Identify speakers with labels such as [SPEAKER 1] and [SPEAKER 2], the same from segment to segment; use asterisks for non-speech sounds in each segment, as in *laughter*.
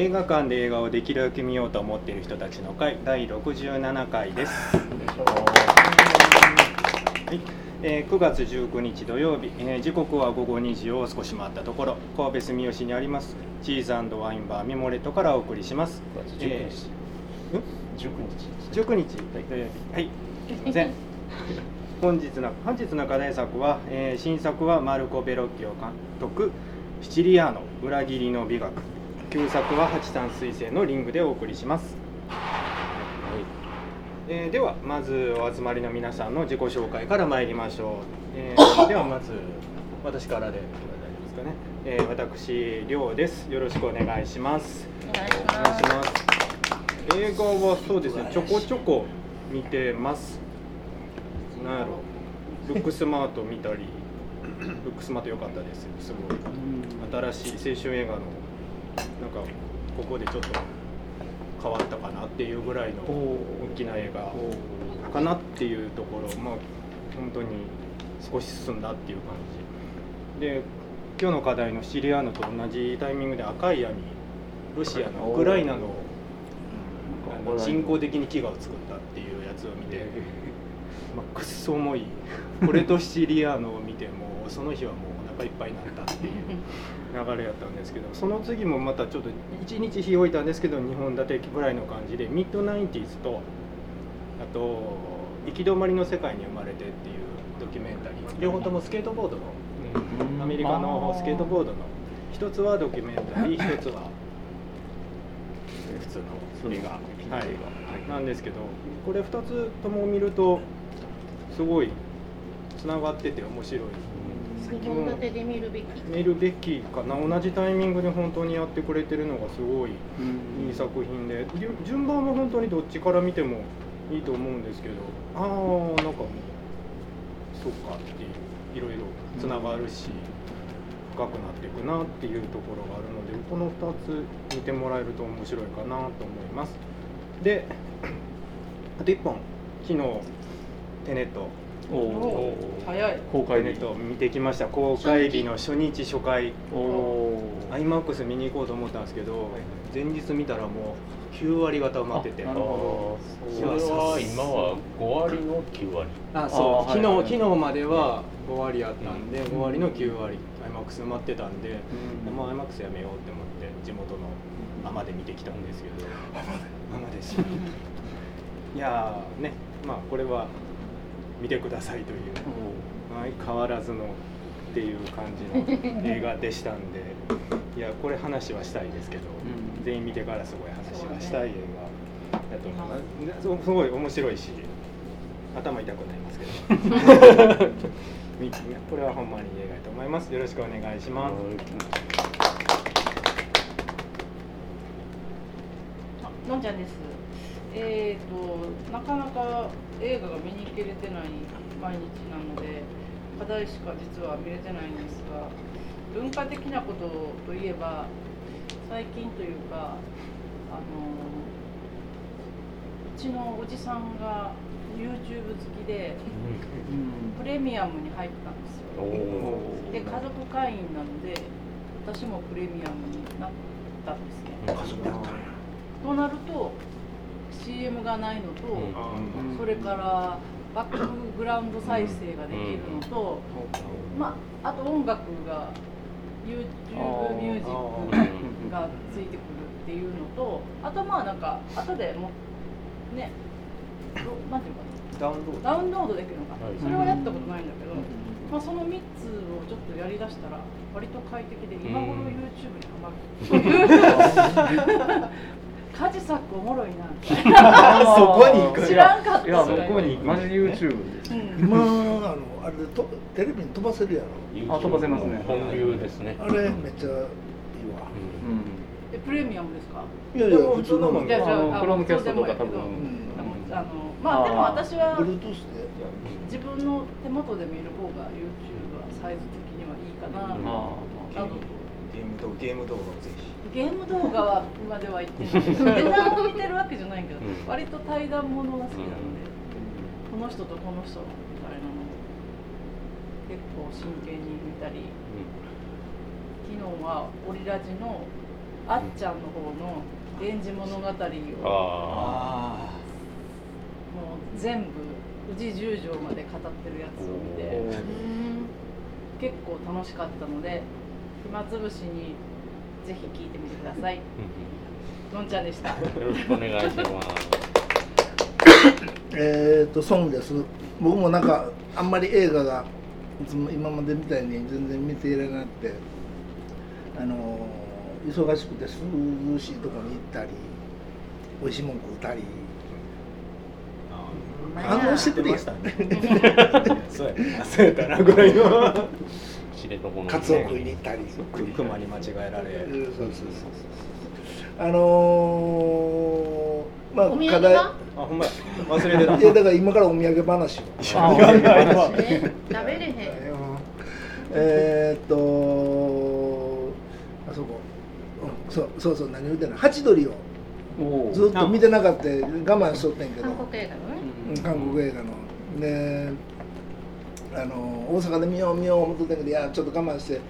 [SPEAKER 1] 映画館で映画をできるだけ見ようと思っている人たちの会第67回です。はい。えー9月19日土曜日、えー時刻は午後2時を少し回ったところ神戸住吉にありますチーズワインバーミモレットからお送りします。えーん？19日土曜日。はい。すいません。本日の本日の課題作は、えー新作はマルコ・ベロッキオ監督「シチリアーノ裏切りの美学」旧作は八三彗星のリングでお送りします、えーではまずお集まりの皆さんの自己紹介から参りましょう、えー *coughs* ではまず私からで大丈夫ですかね、えー私亮です。よろしくお願いします。
[SPEAKER 2] お願いし
[SPEAKER 1] ます。映画はそうですね。ちょこちょこ見てます。なんやろ。ルックスマート見たり。*coughs* ルックスマート良かったです。すごい。新しい青春映画のなんかここでちょっと変わったかなっていうぐらいの大きな映画かなっていうところまあ本当に少し進んだっていう感じ。で今日の課題のシリアーノと同じタイミングで赤い闇ロシアのウクライナの人工的に飢餓を作ったっていうやつを見て、まあ、くっそ重い。これとシリアーノを見てもうその日はもうお腹いっぱいになったっていう流れやったんですけどその次もまたちょっと1日日置いたんですけど2本立てぐらいの感じでミッドナインティーズとあと「行き止まりの世界に生まれて」っていうドキュメンタリー。両方ともスケートボードのアメリカのスケートボードの一つはドキュメンタリー *laughs* 一つは普通の映画、はい、なんですけどこれ2つとも見るとすごいつながってて面白い
[SPEAKER 2] 二本立てで見るべき。
[SPEAKER 1] 見るべきかな。同じタイミングで本当にやってくれてるのがすごいいい作品で。順番は本当にどっちから見てもいいと思うんですけどああなんかもうそっかっていういろいろつながるし、深くなっていくなっていうところがあるのでこの2つ見てもらえると面白いかなと思います。であと1本。昨日テネット
[SPEAKER 3] おお
[SPEAKER 2] 早い。
[SPEAKER 3] 公開
[SPEAKER 1] ネット見てきました。公開日の初日初回。
[SPEAKER 3] おお
[SPEAKER 1] iMAX 見に行こうと思ったんですけど前日見たらもう9割方埋まってて。
[SPEAKER 3] なるほ
[SPEAKER 4] それは今は5割の9割。
[SPEAKER 1] あそう。昨日、
[SPEAKER 3] はいはい
[SPEAKER 1] 昨日までは5割あったんで、5割の9割 iMAX 埋まってたんで、
[SPEAKER 3] うん。
[SPEAKER 1] もう iMAX やめようって思って地元のアマで見てきたんですけど。アマです。いやーね。まあこれは見てくださいという。相変わらずのっていう感じの映画でしたんで。*laughs* いやこれ話はしたいですけど、
[SPEAKER 3] うん。
[SPEAKER 1] 全員見てからすごい話はしたい映画だと思います。ですすごい面白いし頭痛くなりますけど。*laughs* みこれはほんまにいい映画だと思います。よろしくお願いします。
[SPEAKER 2] あのんちゃんです。えっ、となかなか映画が見に行けれてない毎日なので課題しか実は見れてないんですが、文化的なことといえば最近というかあのうちのおじさんが YouTube 好きでプレミアムに入ったんですよ。
[SPEAKER 4] お
[SPEAKER 2] で家族会員なので私もプレミアムになったんですね。となると CM がないのと、
[SPEAKER 4] うん。
[SPEAKER 2] それからバックグラウンド再生ができるのと、まああと音楽が YouTube ミュージックがついてくるっていうのとあとまあなんか後でもねどなんていうかな。
[SPEAKER 1] ダウンロード。
[SPEAKER 2] ダウンロードできるのか、
[SPEAKER 4] はい。
[SPEAKER 2] それはやったことないんだけど、まあ、その3つをちょっとやりだしたら割と快適で今頃 YouTube にハマる *laughs* カジサックおもろいな。*laughs*
[SPEAKER 1] そこに行く
[SPEAKER 2] 知らんかった。
[SPEAKER 3] いや
[SPEAKER 2] そ
[SPEAKER 1] こに行く。
[SPEAKER 3] マジ YouTube です
[SPEAKER 2] うん
[SPEAKER 5] 今あのあれでとテレビに飛ばせるやろ。
[SPEAKER 3] あ飛ばせますね。
[SPEAKER 4] 本流ですね。
[SPEAKER 5] あれめっちゃいいわ。
[SPEAKER 3] うん。
[SPEAKER 2] えプレミアムですか？
[SPEAKER 5] いやいや普通のもん
[SPEAKER 2] じゃあじゃあ
[SPEAKER 3] あのクロームキャストとか多分。
[SPEAKER 2] あのまあでも私は自分の手元で見る方が YouTube はサイズ的にはいいかな、
[SPEAKER 1] ゲーム動ゲーム動画をぜひ
[SPEAKER 2] ゲーム動画は今では言ってないネタを見てるわけじゃないけど、
[SPEAKER 4] うん。
[SPEAKER 2] 割と対談ものが好きなので、この人とこの人みたいなのを結構真剣に見たり昨日はオリラジのあっちゃんの方の「源氏物語」をも
[SPEAKER 4] あ
[SPEAKER 2] う全部宇治十条まで語ってるやつを見て結構楽しかったので暇つぶしにぜひ聞いてみてください。のんちゃんでした。
[SPEAKER 4] よろしくお願いします。
[SPEAKER 5] えっとソングです。僕もなんかあんまり映画がいつも今までみたいに全然見ていられなくてあの忙しくて涼しいとこに行ったり美味しいもん食うたり反応してくれよ
[SPEAKER 1] そうやなそうやったなぐらいの
[SPEAKER 4] 知床の
[SPEAKER 5] カツオ食いに行ったり。
[SPEAKER 1] 熊に間違えられ
[SPEAKER 5] うんそうそうそうそう。あのー、まあ
[SPEAKER 6] お土
[SPEAKER 5] 課題。
[SPEAKER 1] あほんまや。忘れてた。
[SPEAKER 5] いやだから今からお土産話を。
[SPEAKER 3] あ
[SPEAKER 6] ね食べれへん
[SPEAKER 5] えーっとあそこ、うん、そうそうそう何言うてんのハチドリを
[SPEAKER 3] お
[SPEAKER 5] ずっと見てなかった我慢しとってんけど
[SPEAKER 6] 韓国映画のね
[SPEAKER 5] うん韓国映画のであの大阪で見よう見よう思っとったけどいやちょっと我慢して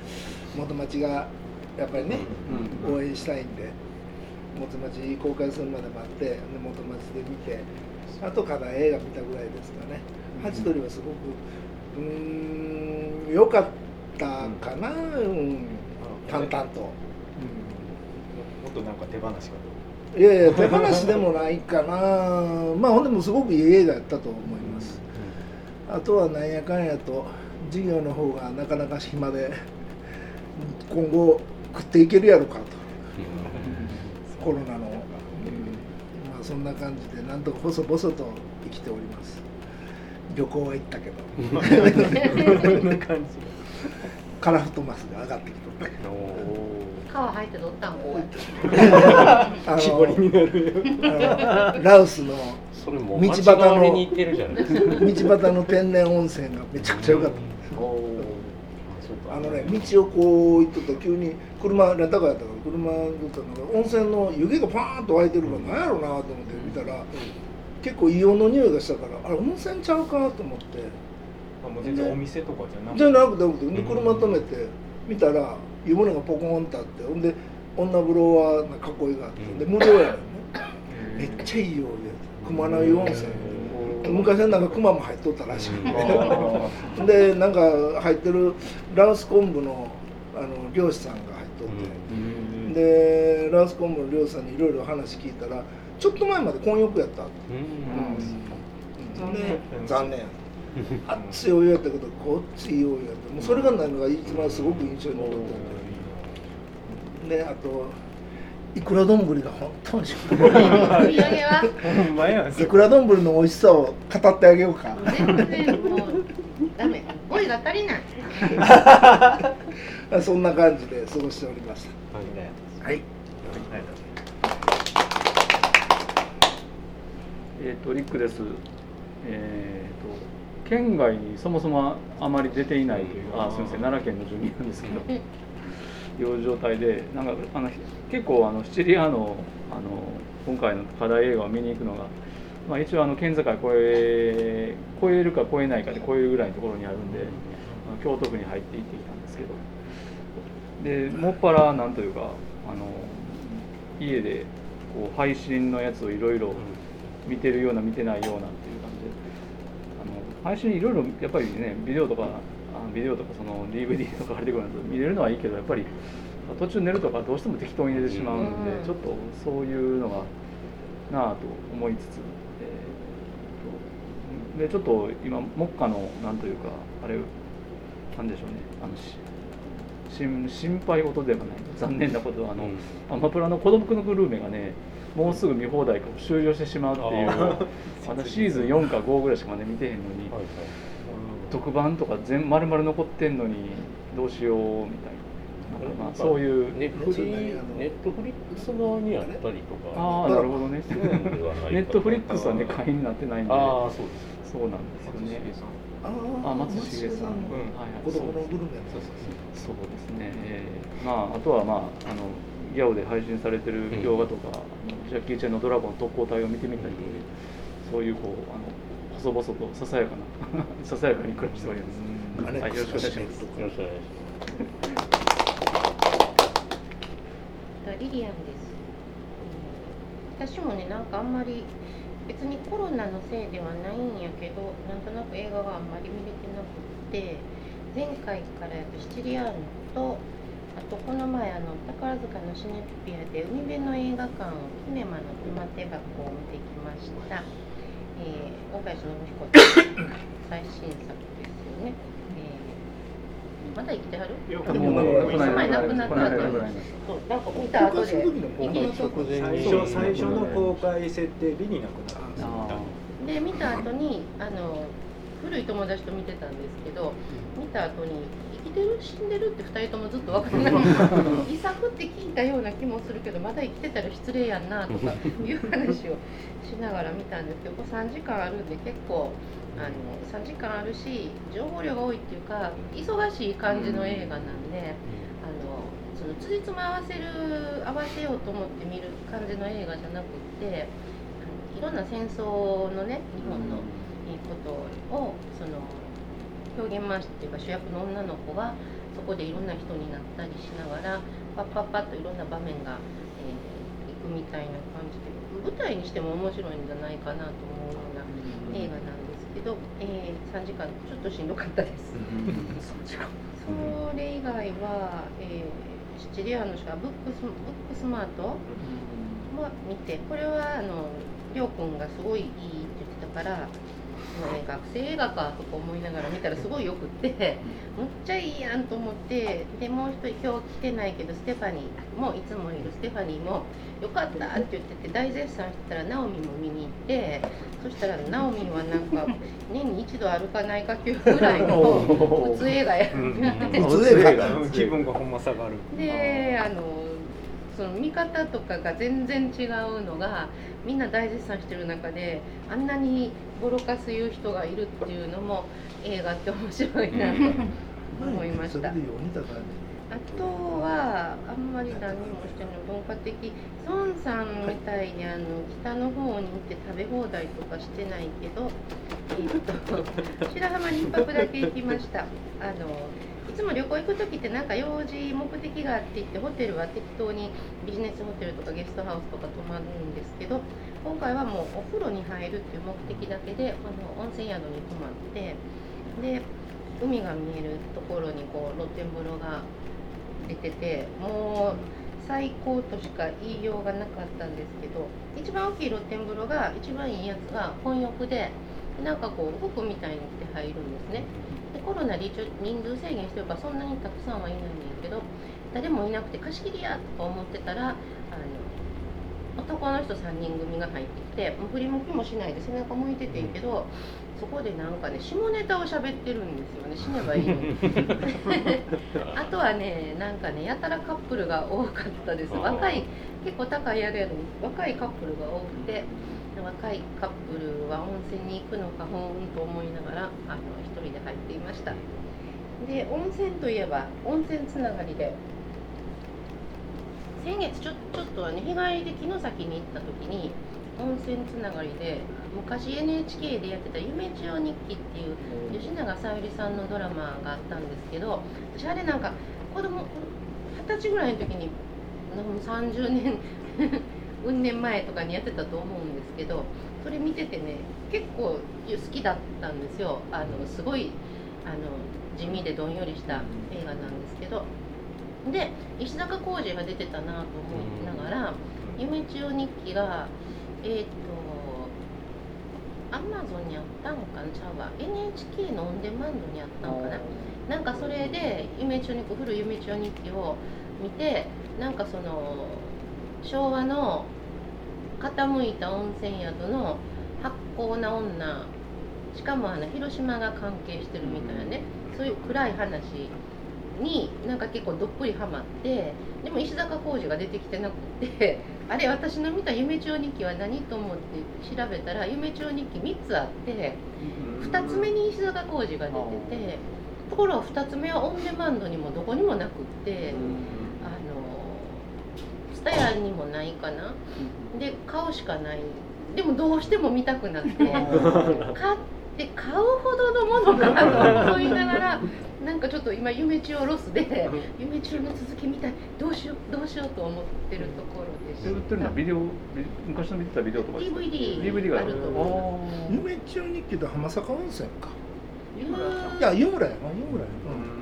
[SPEAKER 5] 元町がやっぱりね、応援したいんで元町公開するまで待ってで元町で見てあとから映画見たぐらいですかね。ハチドリはすごくうーん良かったかな、うん、淡々と。
[SPEAKER 1] もっとなんか手放しか
[SPEAKER 5] いやいや手放しでもないかな。まあほんでもすごくいい映画やったと思いますあとはなんやかんやと事業の方がなかなか暇で今後食っていけるやろかと。コロナの、うん。まあそんな感じでなんとか細々と生きております。旅行は行ったけど。
[SPEAKER 1] こんな感じ。
[SPEAKER 5] カラフトマスが上がってきとって
[SPEAKER 6] 皮入ってどったん。こ
[SPEAKER 5] あの
[SPEAKER 1] 絞りになる
[SPEAKER 5] あのラウスの
[SPEAKER 4] それもう
[SPEAKER 5] 道端の
[SPEAKER 4] 間違われに行ってるじゃないですか。
[SPEAKER 5] 道端の天然温泉がめちゃくちゃ良かった。あのね道をこう行っとったら急に車レンタカーやったから車乗ったら温泉の湯気がパーンと湧いてるから何やろうなと思って見たら、結構硫黄の匂いがしたからあれ温泉ちゃうかと思って。
[SPEAKER 1] あもう全然お店とかじゃなくて。
[SPEAKER 5] じゃなくてなくてで車止めて見たら湯船がポコンとあってほんで女風呂は囲いがあってで無料やねんね。めっちゃいい湯や熊の湯温泉。昔はなんか熊も入っとったらしくて。*laughs* でなんか入ってるラウス昆布のあの漁師さんが入っとって、でラウス昆布の漁師さんにいろいろ話聞いたらちょっと前まで混浴やった。って、うん。で残念。熱いお湯やったけどこっちいいお湯やった。もうそれがないのが一番すごく印象に残ったんでであといくら丼が本当にい。くら丼の美味しさを語ってあげようか。
[SPEAKER 6] 全然もうダメ。語彙が足りない。*laughs*
[SPEAKER 5] そんな感じで過ごしておりましたはい。
[SPEAKER 3] えっ、とリックです。えっ、と県外にそもそもあまり出ていないという、あすみません。奈良県の住民なんですけど、いう状態でなんかあの結構あのシチリアのあの今回の課題映画を見に行くのが。まあ、一応あの県境越え越えるか越えないかで越えるぐらいのところにあるんで、京都府に入って行ってきたんですけどでもっぱらなんというかあの家でこう配信のやつをいろいろ見てるような見てないようなっていう感じであの配信いろいろやっぱりねビデオとかあビデオとかその DVD とか借りてくるの見れるのはいいけどやっぱり途中寝るとかどうしても適当に入れてしまうので、
[SPEAKER 6] うん。
[SPEAKER 3] ちょっとそういうのがなあと思いつつ、えーとでちょっと今目下のなんというかあれなんでしょうね。あのし心心配事ではない。残念なことはあの、アマプラの孤独のグルーメがねもうすぐ見放題から終了してしまうっていうまだ *laughs* *laughs* シーズン4か5ぐらいしかまだ見てへんのに、特番とか全丸々残ってんのにどうしようみたいなまあそういう
[SPEAKER 4] ネットフリネットフリックス側にあったりとか。
[SPEAKER 3] ああなるほどね。ネットフリックスはね会員になってないんで。
[SPEAKER 4] ああそうです。
[SPEAKER 3] そうなんですよね。
[SPEAKER 5] あ
[SPEAKER 3] あ松重さん、
[SPEAKER 1] うん
[SPEAKER 3] はいはい。
[SPEAKER 5] 子供のグルメ
[SPEAKER 3] そうそうですね、えーまああとはまああのギャオで配信されてる動画とか、あのジャッキー・チェンのドラゴン特攻隊を見てみたりとか、そういうこうあの細々とささやかな *laughs* ささやかに暮らしております。
[SPEAKER 5] アレッ
[SPEAKER 3] はい、よろしくお願いします。
[SPEAKER 4] よろしくお願いします
[SPEAKER 6] どうやってリアンです、私もねなんかあんまり別にコロナのせいではないんやけどなんとなく映画があんまり見れてなくって前回からやっぱシチリアーノとあとこの前あの宝塚のシネピアで海辺の映画館キネマの玉手箱を見てきました、えー、大林信彦さんの最新作、まだ生きてはる？
[SPEAKER 1] いや
[SPEAKER 5] でも
[SPEAKER 3] もうこの間
[SPEAKER 6] 前亡くなった
[SPEAKER 3] この間亡くな
[SPEAKER 6] んか見た後で
[SPEAKER 1] 最初最初の公開設定日に亡くなったんで
[SPEAKER 6] 見た後にあの古い友達と見てたんですけど見た後に生きてる死んでるって2人ともずっと分からない遺作って聞いたような気もするけどまだ生きてたら失礼やんなとかいう話をしながら見たんですけどこれ3時間あるんで結構あの3時間あるし情報量が多いっていうか忙しい感じの映画なんで。あのそのつじつま合わせる合わせようと思って見る感じの映画じゃなくっていろんな戦争のね日本のいいことをその表現回しっていうか主役の女の子がそこでいろんな人になったりしながらパッパッパッといろんな場面が、えー、いくみたいな感じで舞台にしても面白いんじゃないかなと思うような映画なんで。すけど、えー3時間。ちょっとしんどかったです。それ以外は、えーシチリアの人はブックスブックスマートは見てこれはあのりょうくんがすごいいいって言ってたから、もうね、学生映画かとか思いながら見たらすごいよくってむっちゃいいやんと思ってでもう一人今日来てないけどステファニーもいつもいるステファニーもよかったって言ってて大絶賛してたらナオミも見に行ってそしたらナオミはなんか *laughs* 年に一度あるかないか級ぐらいの普通映画や。
[SPEAKER 1] うん *laughs*
[SPEAKER 5] 普通映画。
[SPEAKER 1] うん気分がほんま下がる。
[SPEAKER 6] であのその見方とかが全然違うのがみんな大絶賛してる中であんなにボロカス言う人がいるっていうのも映画って面白いなと思いました。あとはあんまり何もしてない文化的孫さんみたいにあの北の方に行って食べ放題とかしてないけど、えっと白浜に一泊だけ行きましたあのいつも旅行行く時ってなんか用事目的があって言ってホテルは適当にビジネスホテルとかゲストハウスとか泊まるんですけど今回はもうお風呂に入るっていう目的だけであの温泉宿に泊まってで海が見えるところにこう露天風呂が出ててもう最高としか言いようがなかったんですけど一番大きい露天風呂が一番いいやつが混浴でなんかこう服みたいに着て入るんですね。でコロナで一応人数制限してるからそんなにたくさんはいないんだけど誰もいなくて貸し切りやとか思ってたらあの男の人3人組が入ってきてもう振り向きもしないで背中向いてていいけどそこでなんかね下ネタを喋ってるんですよね。死ねばいいのに。*laughs* あとはねなんかねやたらカップルが多かったです。若い結構高い宿やのに若いカップルが多くて若いカップルは温泉に行くのかほーんと思いながらあの一人で入っていました。で温泉といえば温泉つながりで先月ちょちょっとはね日帰りで城崎に行った時に温泉つながりで昔 NHK でやってた「夢千代日記」っていう吉永小百合さんのドラマがあったんですけど私あれなんか子供二十歳ぐらいの時になんか30年うん年前とかにやってたと思うんですけどそれ見ててね結構好きだったんですよあのすごいあの地味でどんよりした映画なんですけどで石坂浩二が出てたなと思いながら「夢千代日記が」えっ、とアマゾンにあったんかなちゃうわ NHK のオンデマンドにあったんかななんかそれで夢千代日記古い夢千代日記を見てなんかその昭和の傾いた温泉宿の発酵な女しかもあの広島が関係してるみたいなねそういう暗い話になんか結構どっぷりハマってでも石坂浩二が出てきてなくて *laughs* あれ私の見た夢帳日記は何と思って調べたら夢帳日記3つあって2つ目に石坂浩二が出ててところが2つ目はオンデマンドにもどこにもなくってあのスタヤにもないかな。で買うしかない。でもどうしても見たくなって。*laughs* 買っで買うほどのものかなと思いながらなんかちょっと今夢中ロスで夢中の続きみたい。どうしようどうしようと思ってるところで
[SPEAKER 3] で売ってるのはビデオビ昔の見てたビデオとか
[SPEAKER 6] DVD
[SPEAKER 3] DVD が
[SPEAKER 6] ある。と思
[SPEAKER 3] あー。
[SPEAKER 5] 夢中日記と浜坂温泉か。いや湯村やな湯村や
[SPEAKER 6] な。ん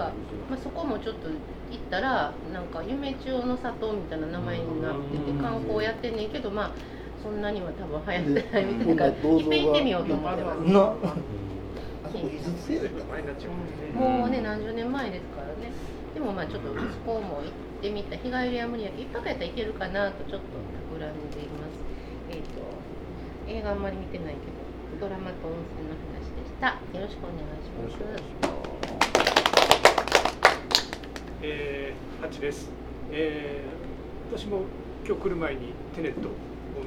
[SPEAKER 6] か、まあ、そこもちょっと行ったらなんか夢中の里みたいな名前になってて観光やってんねんけどまあそんなには多分流行ってないみたいな。からいっぺん行ってみようと思ってます。
[SPEAKER 5] うん。な
[SPEAKER 6] もうね何十年前ですからね。でもまあちょっとそこも行ってみた日帰りは無理や。けど一泊やったら行けるかなとちょっと企んでいます。えっ、と映画あんまり見てないけどドラマと温泉の話でした。よろしくお願いします
[SPEAKER 7] えー、8です、えー、私も今日来る前にテネットを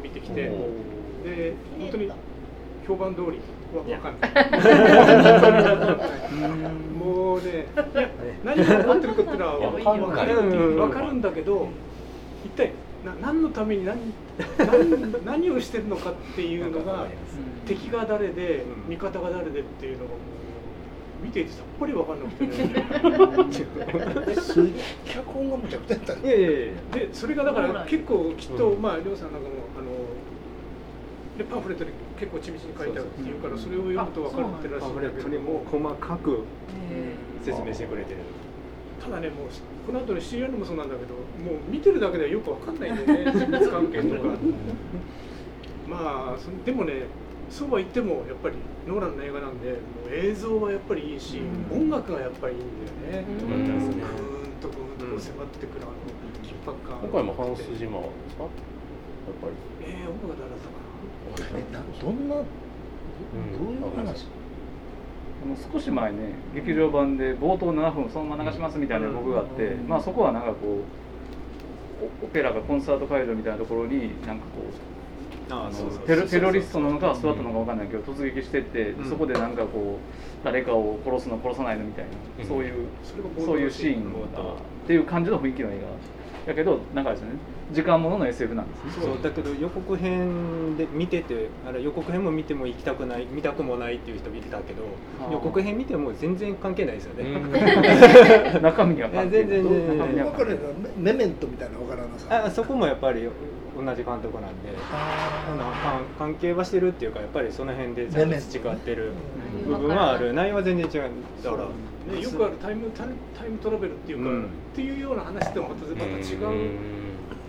[SPEAKER 7] 見てきてで本当に評判通りは分かんない。*laughs* もうねいや何が起こってるかっていうのは分かる分かるんだけど一体な何のために何何 *laughs* 何をしてるのかっていうのが敵が誰で味方が誰でっていうのがもう見ていてさっぱり分かんなくてね。*laughs*
[SPEAKER 5] それ脚本がむちゃくちゃやったね
[SPEAKER 1] いやいやいや。
[SPEAKER 7] でそれがだから結構きっと、まあ亮さんなんかもあのでパンフレットで結構緻密に書いてあるっていうからそれを読むと分かってるらしいんだ
[SPEAKER 1] パンフレットにも細かく説明してくれてる。
[SPEAKER 7] ただねもうこの後の CR もそうなんだけどもう見てるだけではよく分かんないんだよね。人物関係とか。まあそでもねそうは言ってもやっぱりノーランの映画なんでもう映像はやっぱりいいし、音楽がやっぱりいいんだよね、
[SPEAKER 6] うん。
[SPEAKER 7] グーンとグーンとこう迫ってくるあの緊迫感。
[SPEAKER 4] 今回もハンス・ジマーですか？やっぱり。
[SPEAKER 7] えー、音楽が誰だったかな。
[SPEAKER 5] えなどんなどういう話？
[SPEAKER 3] あの少し前ね劇場版で冒頭7分そのまま流しますみたいな予告があって、まあそこはなんかこうオオペラがコンサート会場みたいなところになんかこうテロテロリストなのかスワットなのかわかんないけど突撃してって、
[SPEAKER 1] うん。
[SPEAKER 3] そこでなんかこう誰かを殺すの殺さないのみたいな、
[SPEAKER 4] うん。
[SPEAKER 3] そういう
[SPEAKER 7] そ
[SPEAKER 3] ういうシーンが。っていう感じの雰囲気の映画。やけどなんかですね。時間ものの SF なんですね。
[SPEAKER 1] そう。だけど予告編で見ててあれ予告編も見ても行きたくない見たくもないっていう人見てたけど予告編見ても全然関係ないですよね、*laughs*
[SPEAKER 3] 中身には関係ない
[SPEAKER 5] メメメントみたいなの分からなさ
[SPEAKER 1] あそこもやっぱり同じ監督なんで関関係はしてるっていうかやっぱりその辺でちゃんと培ってる部分はある。内容は全然違う。だから
[SPEAKER 7] ね、よくあるタイムタイムタイムトラベルっていうか、
[SPEAKER 1] うん。
[SPEAKER 7] っていうような話とはまたまた違う、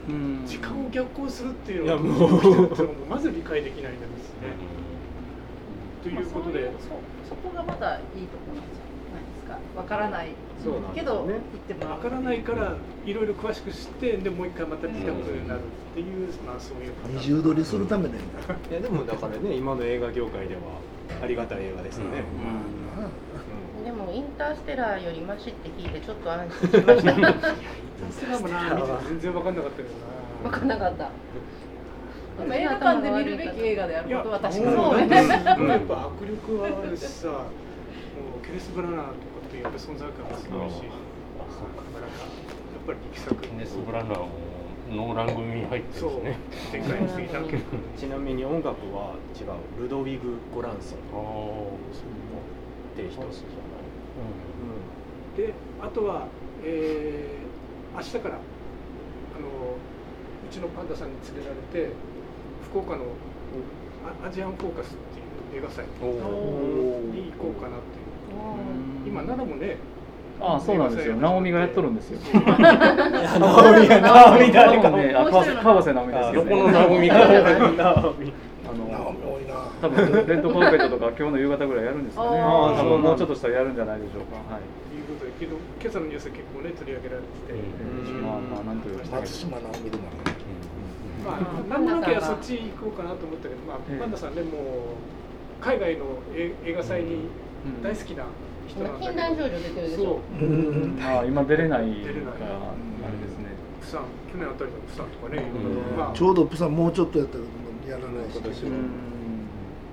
[SPEAKER 3] うん。
[SPEAKER 7] 時間を逆行するっていうのは
[SPEAKER 1] いやもう。
[SPEAKER 7] まず理解できないんですね。ということで、
[SPEAKER 2] そそこがまたいいところなんですかわからない
[SPEAKER 1] そうなん
[SPEAKER 2] けど言っても
[SPEAKER 7] わからないからいろいろ詳しく知ってでもう一回また聞いたことになるっていう、まあそういう
[SPEAKER 5] 二重取りするための映
[SPEAKER 1] いやでもだからね今の映画業界ではありがたい映画ですよね、
[SPEAKER 6] でもインターステラーよりマシって聞いてちょっと安心しました。
[SPEAKER 7] スラもな全然分かんなかったけど
[SPEAKER 6] 分
[SPEAKER 7] な。
[SPEAKER 6] かんなかった。
[SPEAKER 2] 映画館で見るべき映画であることは確かそうね。*laughs*
[SPEAKER 7] やっぱ迫力はあるしさ、もうケネス・ブラナーとかってやっぱ存在感がすごいし、だからやっぱり力作
[SPEAKER 4] ケネス・ブラナーもノーラン組に入ってる
[SPEAKER 7] そう。
[SPEAKER 4] んですね
[SPEAKER 7] でかいすぎたけど。
[SPEAKER 1] ちなみに音楽は違うルドウィグ・ゴランソン。
[SPEAKER 4] ああ
[SPEAKER 1] っていう人、
[SPEAKER 4] ハンスじゃない
[SPEAKER 7] であとは、えー、明日からあのうちのパンダさんに連れられて福岡のアアジアンフォーカスっていう映画祭に行こうかなっていう今奈良もね
[SPEAKER 3] ああそうなんですよ。直美がやっとるんですよ。*laughs*
[SPEAKER 1] 直美が直美誰か
[SPEAKER 3] 多分ねあ川瀬川瀬直美ですよ。ね
[SPEAKER 4] 横の直美が
[SPEAKER 3] あ
[SPEAKER 5] ナオミ
[SPEAKER 3] の
[SPEAKER 5] 多いな。
[SPEAKER 3] 多分レッドカーペットとか今日の夕方ぐらいやるんですかね。
[SPEAKER 2] あー
[SPEAKER 3] 多分もうちょっとしたらやるんじゃないでしょうか。はい。
[SPEAKER 7] いうことでけど今朝のニュースで結構ね取り上げられてて、
[SPEAKER 4] うん。
[SPEAKER 3] まあまあなんというか
[SPEAKER 5] 松島直美でもある
[SPEAKER 7] まあなんとなきゃそっち行こうかなと思ったけど、まあ、
[SPEAKER 3] ええ
[SPEAKER 7] パンダさんねもう海外の映映画祭に
[SPEAKER 3] うん
[SPEAKER 7] 大好きな人なんだけど、
[SPEAKER 6] 禁断症状出てるでしょ？
[SPEAKER 3] ああ今出れない
[SPEAKER 7] 出れない。
[SPEAKER 3] からあれですね。
[SPEAKER 7] プサン。去年あたりのプサンとかね、
[SPEAKER 4] うん。
[SPEAKER 7] まあ。
[SPEAKER 5] ちょうどプサンもうちょっとやったけどやらないし。
[SPEAKER 1] 今年は
[SPEAKER 3] うん。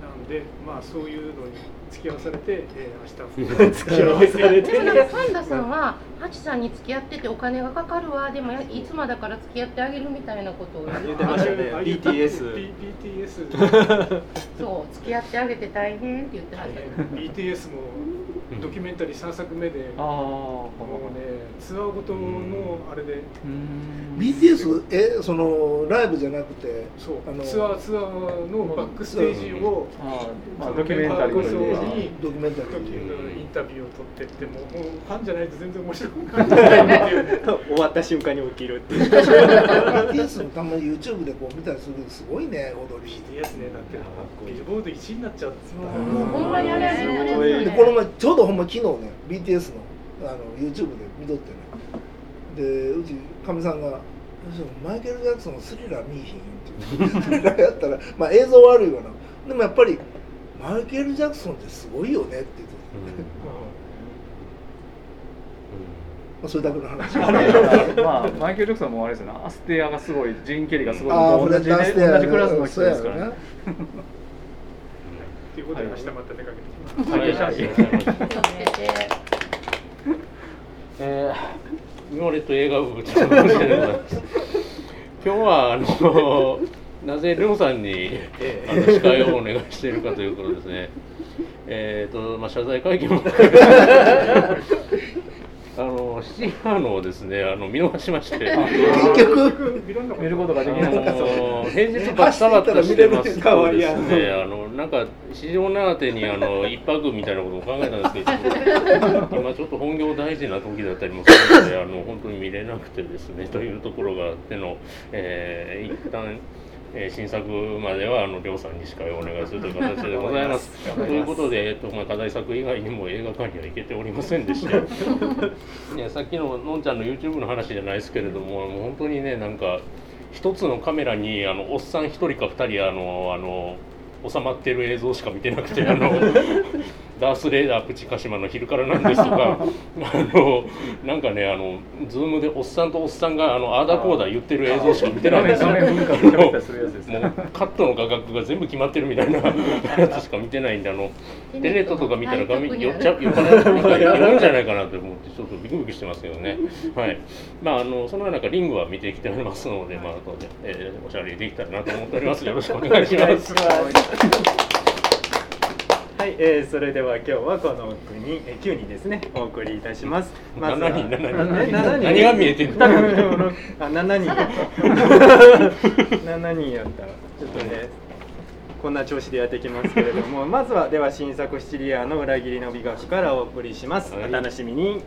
[SPEAKER 7] なんんでまあそういうのに付き合わされて、えー、明日 *laughs*
[SPEAKER 1] 付き合わされて。
[SPEAKER 6] でもなんか神田さんはハチさんに付き合っててお金がかかるわ。でもやいつまだから付き合ってあげるみたいなことを
[SPEAKER 1] 言って。ましたよね。
[SPEAKER 7] あ
[SPEAKER 1] BTS
[SPEAKER 7] BTS
[SPEAKER 6] そう付き合ってあげて大変って言ってはったけど。
[SPEAKER 7] BTS もドキュメンタリー3作目で
[SPEAKER 3] ああ
[SPEAKER 7] もうねツアーごとのあれで。
[SPEAKER 3] うん。
[SPEAKER 5] BTS えそのライブじゃなくて
[SPEAKER 7] そう
[SPEAKER 5] あの
[SPEAKER 7] ツアーツアーのバックステージを
[SPEAKER 3] あーまあドキュメンタリー
[SPEAKER 7] に
[SPEAKER 5] ドキュメンタリ
[SPEAKER 7] 時
[SPEAKER 5] ー
[SPEAKER 7] タビューを撮ってってももうファンじゃないと全然面白くないっていう。ね *laughs*
[SPEAKER 1] 終わった瞬間に起きるっていう
[SPEAKER 5] BTS のたまに YouTube でこう見たりするす。ごいね踊り
[SPEAKER 7] BTS ねだって。ビルボード1位になっちゃうんですよ
[SPEAKER 6] もうほんまにあれはすごいですよ
[SPEAKER 5] で
[SPEAKER 6] ね
[SPEAKER 5] この前ちょうどほんま昨日ね BTS のあの YouTube で見とってね。でうちかみさんが「マイケル・ジャクソンのスリラー見いひん」って言って。スリラーやったらまあ映像悪いわな。でもやっぱりマイケル・ジャクソンってすごいよねって言ってまあ、それだけの話。
[SPEAKER 3] まあマイケル・ジャクソンもあれですよね。アステアがすごいジン・ケリーがすごい
[SPEAKER 5] ああ
[SPEAKER 3] 同じ,、同じクラスの人ですからね。
[SPEAKER 5] そうやろな
[SPEAKER 7] っていうことで明日また出かけてきます。
[SPEAKER 3] はい。
[SPEAKER 4] はい。ありがとうございます
[SPEAKER 6] 気をつけて
[SPEAKER 4] えー、今俺と映画部ちょっと申し訳ござい。ます今日はあのなぜルンさんにあの司会をお願いしているかということですねえっ、とまあ謝罪会見もあの7時半のをですねあの見逃しまして。
[SPEAKER 5] 結局
[SPEAKER 3] 見ることができなかった。そうで
[SPEAKER 4] あの平日バッタバッタしてますとですね。あのなんか市場長手にあの一泊みたいなことを考えたんですけど今ちょっと本業大事な時だったりもするのであの本当に見れなくてですねというところがあっての、えー、一旦えー新作まではあの亮さんに司会をお願いするという形でございます。*laughs* ということで、えっとまあ、課題作以外にも映画館には行けておりませんでして *laughs* いやさっきののんちゃんの YouTube の話じゃないですけれどももう本当にねなんか一つのカメラにあのおっさん一人か二人あのあの収まってる映像しか見てなくてあのダース・レーダープチカシマの昼からなんですとか *laughs* あのなんかねあのズームでおっさんとおっさんがあのああだこうだ言ってる映像しか見てない。んですよもうカットの画角が全部決まってるみたいなやつしか見てないんであのテネットとか見たら画面寄っちゃう寄っかなんか寄るんじゃないかなと思ってちょっとビクビクしてますけどねはいまああのその中リングは見てきておりますのでまあ後で、えーおしゃべりできたらなと思っておりますよろしくお願いします
[SPEAKER 1] はい、えー、それでは今日はこの国、えー、9人ですねお送りいたします。まずは
[SPEAKER 4] 7人7人。
[SPEAKER 1] え7人。
[SPEAKER 4] 何が見えてんの？
[SPEAKER 1] あ7人。*laughs* 7人やったちょっとねこんな調子でやっていきますけれども。*laughs* まずはでは新作シチリアの裏切りの美学からお送りします、
[SPEAKER 4] はい。
[SPEAKER 1] お楽しみに。